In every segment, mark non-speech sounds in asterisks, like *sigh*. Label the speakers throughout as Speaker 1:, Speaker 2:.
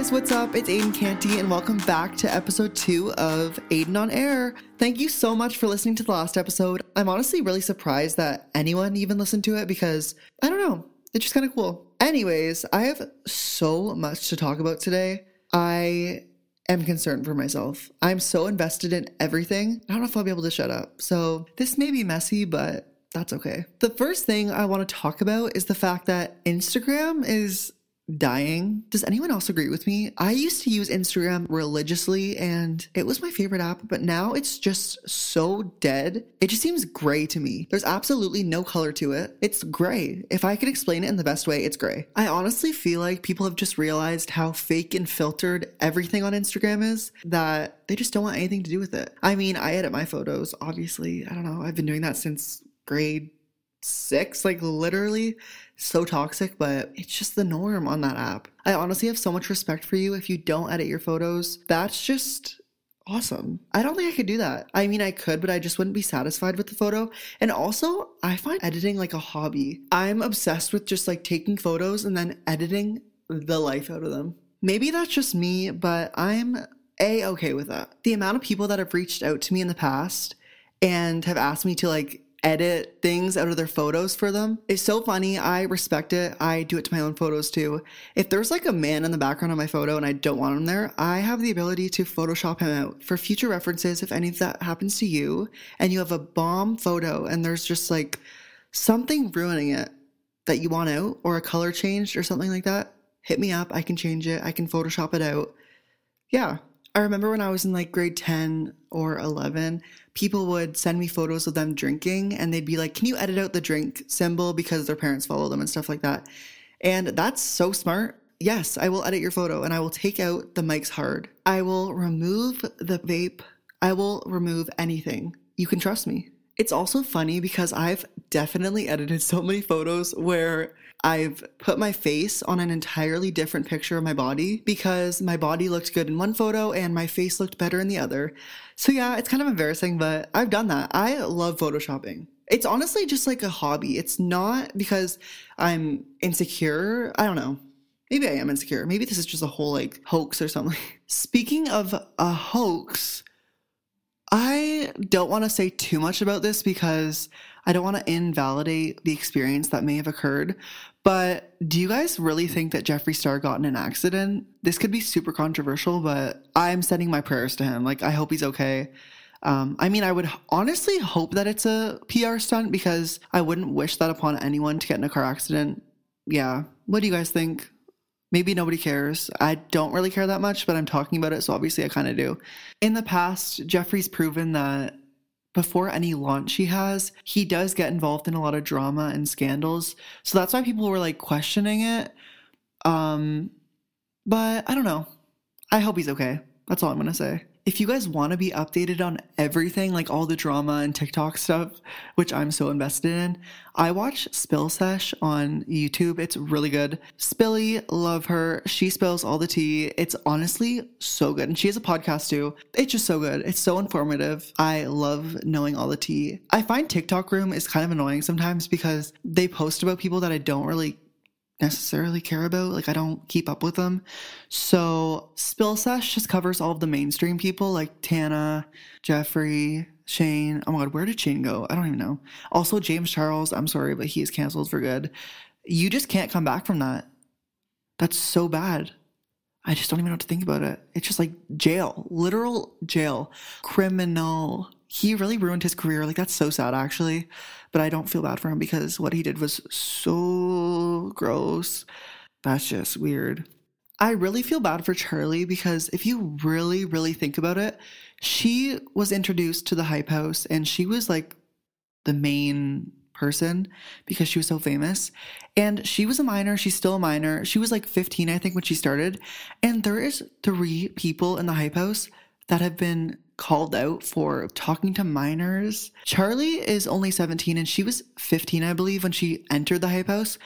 Speaker 1: guys, what's up? It's Aiden Canty, and welcome back to episode two of Aiden on Air. Thank you so much for listening to the last episode. I'm honestly really surprised that anyone even listened to it because I don't know, it's just kind of cool. Anyways, I have so much to talk about today. I am concerned for myself. I'm so invested in everything. I don't know if I'll be able to shut up. So this may be messy, but that's okay. The first thing I want to talk about is the fact that Instagram is dying. Does anyone else agree with me? I used to use Instagram religiously and it was my favorite app, but now it's just so dead. It just seems gray to me. There's absolutely no color to it. It's gray. If I could explain it in the best way, it's gray. I honestly feel like people have just realized how fake and filtered everything on Instagram is that they just don't want anything to do with it. I mean, I edit my photos, obviously. I don't know. I've been doing that since grade six, like literally so toxic, but it's just the norm on that app. I honestly have so much respect for you if you don't edit your photos. That's just awesome. I don't think I could do that. I mean, I could, but I just wouldn't be satisfied with the photo. And also, I find editing like a hobby. I'm obsessed with just like taking photos and then editing the life out of them. Maybe that's just me, but I'm a okay with that. The amount of people that have reached out to me in the past and have asked me to like edit things out of their photos for them. It's so funny. I respect it. I do it to my own photos too. If there's like a man in the background of my photo and I don't want him there, I have the ability to Photoshop him out for future references. If any of that happens to you and you have a bomb photo and there's just like something ruining it that you want out or a color changed or something like that, hit me up. I can change it. I can Photoshop it out. Yeah, I remember when I was in like grade 10 or 11, people would send me photos of them drinking and they'd be like, Can you edit out the drink symbol because their parents follow them and stuff like that? And that's so smart. Yes, I will edit your photo and I will take out the Mike's Hard. I will remove the vape. I will remove anything. You can trust me. It's also funny because I've definitely edited so many photos where I've put my face on an entirely different picture of my body because my body looked good in one photo and my face looked better in the other. So yeah, it's kind of embarrassing, but I've done that. I love photoshopping. It's honestly just like a hobby. It's not because I'm insecure. I don't know. Maybe I am insecure. Maybe this is just a whole like hoax or something. *laughs* Speaking of a hoax, I don't want to say too much about this because I don't want to invalidate the experience that may have occurred. But do you guys really think that Jeffree Star got in an accident? This could be super controversial, but I'm sending my prayers to him. Like, I hope he's okay. Um, I mean, I would honestly hope that it's a PR stunt because I wouldn't wish that upon anyone to get in a car accident. Yeah. What do you guys think? Maybe nobody cares. I don't really care that much, but I'm talking about it, so obviously I kind of do. In the past, Jeffree's proven that before any launch he has, he does get involved in a lot of drama and scandals. So that's why people were like questioning it. Um, but I don't know. I hope he's okay. That's all I'm going to say if you guys want to be updated on everything, like all the drama and TikTok stuff, which I'm so invested in, I watch Spill Sesh on YouTube. It's really good. Spilly, love her. She spills all the tea. It's honestly so good. And she has a podcast too. It's just so good. It's so informative. I love knowing all the tea. I find TikTok Room is kind of annoying sometimes because they post about people that I don't really necessarily care about. Like I don't keep up with them. So Spill Sesh just covers all of the mainstream people like Tana, Jeffree, Shane. Oh my god, where did Shane go? I don't even know. Also James Charles, I'm sorry, but he is canceled for good. You just can't come back from that. That's so bad. I just don't even know what to think about it. It's just like jail, literal jail, criminal. He really ruined his career. Like that's so sad actually but I don't feel bad for him because what he did was so gross. That's just weird. I really feel bad for Charlie because if you really, really think about it, she was introduced to the Hype House and she was like the main person because she was so famous. And she was a minor. She's still a minor. She was like 15, I think, when she started. And there is three people in the Hype House that have been called out for talking to minors. Charlie is only 17 and she was 15, I believe, when she entered the hype house.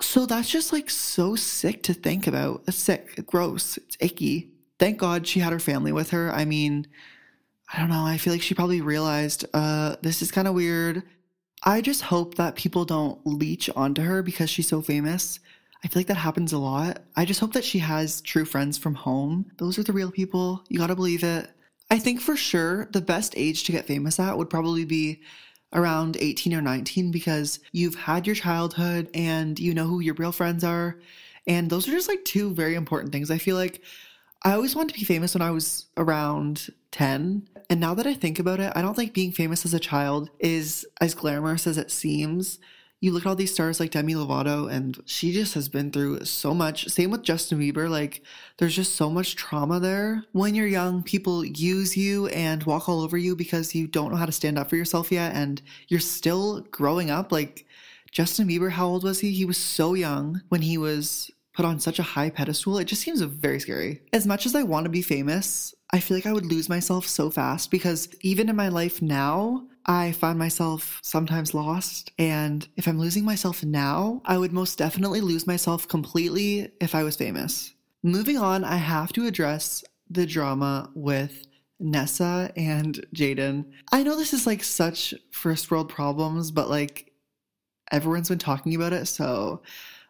Speaker 1: So that's just like so sick to think about. It's sick, gross, it's icky. Thank God she had her family with her. I mean, I don't know. I feel like she probably realized uh, this is kind of weird. I just hope that people don't leech onto her because she's so famous. I feel like that happens a lot. I just hope that she has true friends from home. Those are the real people. You gotta believe it. I think for sure the best age to get famous at would probably be around 18 or 19 because you've had your childhood and you know who your real friends are. And those are just like two very important things. I feel like I always wanted to be famous when I was around 10. And now that I think about it, I don't think being famous as a child is as glamorous as it seems. You look at all these stars like Demi Lovato, and she just has been through so much. Same with Justin Bieber. Like, there's just so much trauma there. When you're young, people use you and walk all over you because you don't know how to stand up for yourself yet, and you're still growing up. Like, Justin Bieber, how old was he? He was so young when he was put on such a high pedestal. It just seems very scary. As much as I want to be famous, I feel like I would lose myself so fast because even in my life now, I find myself sometimes lost. And if I'm losing myself now, I would most definitely lose myself completely if I was famous. Moving on, I have to address the drama with Nessa and Jaden. I know this is like such first world problems, but like everyone's been talking about it. So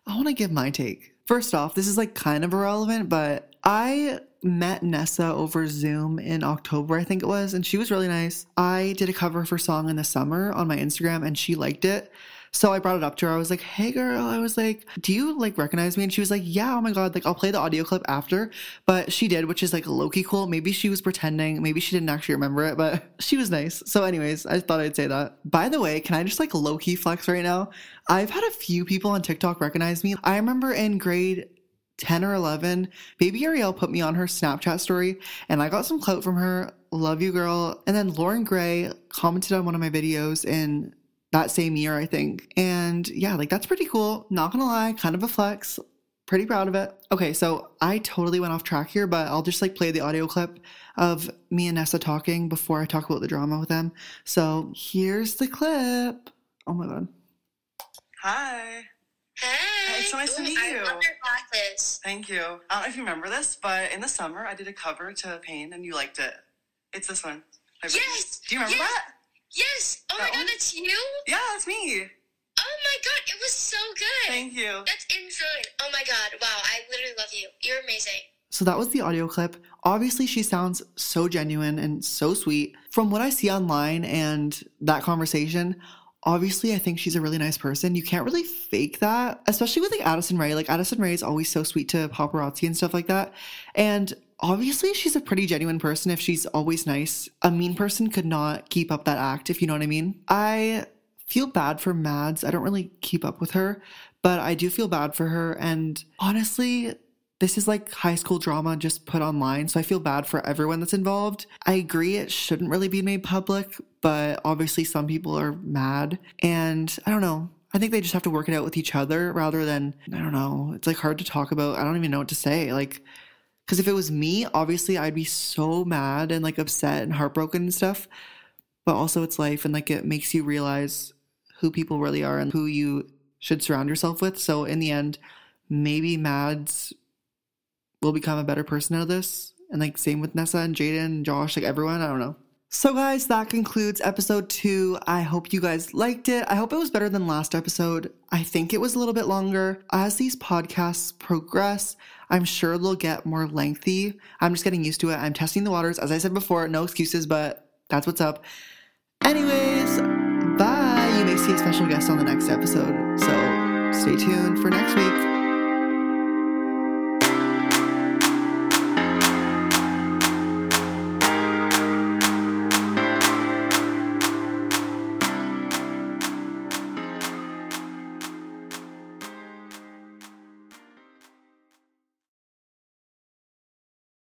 Speaker 1: I want to give my take. First off, this is like kind of irrelevant, but I met Nessa over Zoom in October, I think it was, and she was really nice. I did a cover of her song in the summer on my Instagram and she liked it. So I brought it up to her. I was like, hey girl, I was like, do you like recognize me? And she was like, yeah, oh my God, like I'll play the audio clip after. But she did, which is like low key cool. Maybe she was pretending. Maybe she didn't actually remember it, but *laughs* she was nice. So, anyways, I thought I'd say that. By the way, can I just like low key flex right now? I've had a few people on TikTok recognize me. I remember in grade 10 or 11, baby Ariel put me on her Snapchat story and I got some clout from her. Love you, girl. And then Loren Gray commented on one of my videos in that same year, I think. And yeah, like that's pretty cool. Not gonna lie, kind of a flex. Pretty proud of it. Okay, so I totally went off track here, but I'll just like play the audio clip of me and Nessa talking before I talk about the drama with them. So here's the clip. Oh my god.
Speaker 2: Hi.
Speaker 3: Hey.
Speaker 2: It's so nice to
Speaker 3: Ooh,
Speaker 2: meet
Speaker 3: I
Speaker 2: you.
Speaker 3: love your glasses.
Speaker 2: Thank you. I don't know if you remember this, but in the summer I did a cover to Pain and you liked it. It's this one. I
Speaker 3: Yes,
Speaker 2: this. Do you remember
Speaker 3: yes.
Speaker 2: that?
Speaker 3: Yes. Oh
Speaker 2: That
Speaker 3: my
Speaker 2: one?
Speaker 3: god, that's you?
Speaker 2: Yeah, that's me.
Speaker 3: Oh my god, it was so good.
Speaker 2: Thank you.
Speaker 3: That's insane. Oh my god. Wow, I literally love you. You're amazing.
Speaker 1: So that was the audio clip. Obviously, she sounds so genuine and so sweet. From what I see online and that conversation, obviously, I think she's a really nice person. You can't really fake that, especially with like Addison Rae. Like, Addison Rae is always so sweet to paparazzi and stuff like that. And obviously, she's a pretty genuine person if she's always nice. A mean person could not keep up that act, if you know what I mean. I feel bad for Mads. I don't really keep up with her, but I do feel bad for her. And honestly, this is like high school drama just put online. So I feel bad for everyone that's involved. I agree it shouldn't really be made public, but obviously some people are mad. And I don't know. I think they just have to work it out with each other rather than, I don't know. It's like hard to talk about. I don't even know what to say. Like, because if it was me, obviously I'd be so mad and like upset and heartbroken and stuff. But also it's life and like it makes you realize who people really are and who you should surround yourself with. So in the end, maybe Mads will become a better person out of this. And like same with Nessa and Jaden and Josh, like everyone, I don't know. So guys, that concludes episode two. I hope you guys liked it. I hope it was better than last episode. I think it was a little bit longer. As these podcasts progress, I'm sure they'll get more lengthy. I'm just getting used to it. I'm testing the waters. As I said before, no excuses, but that's what's up. Anyways, bye. You may see a special guest on the next episode. So stay tuned for next week.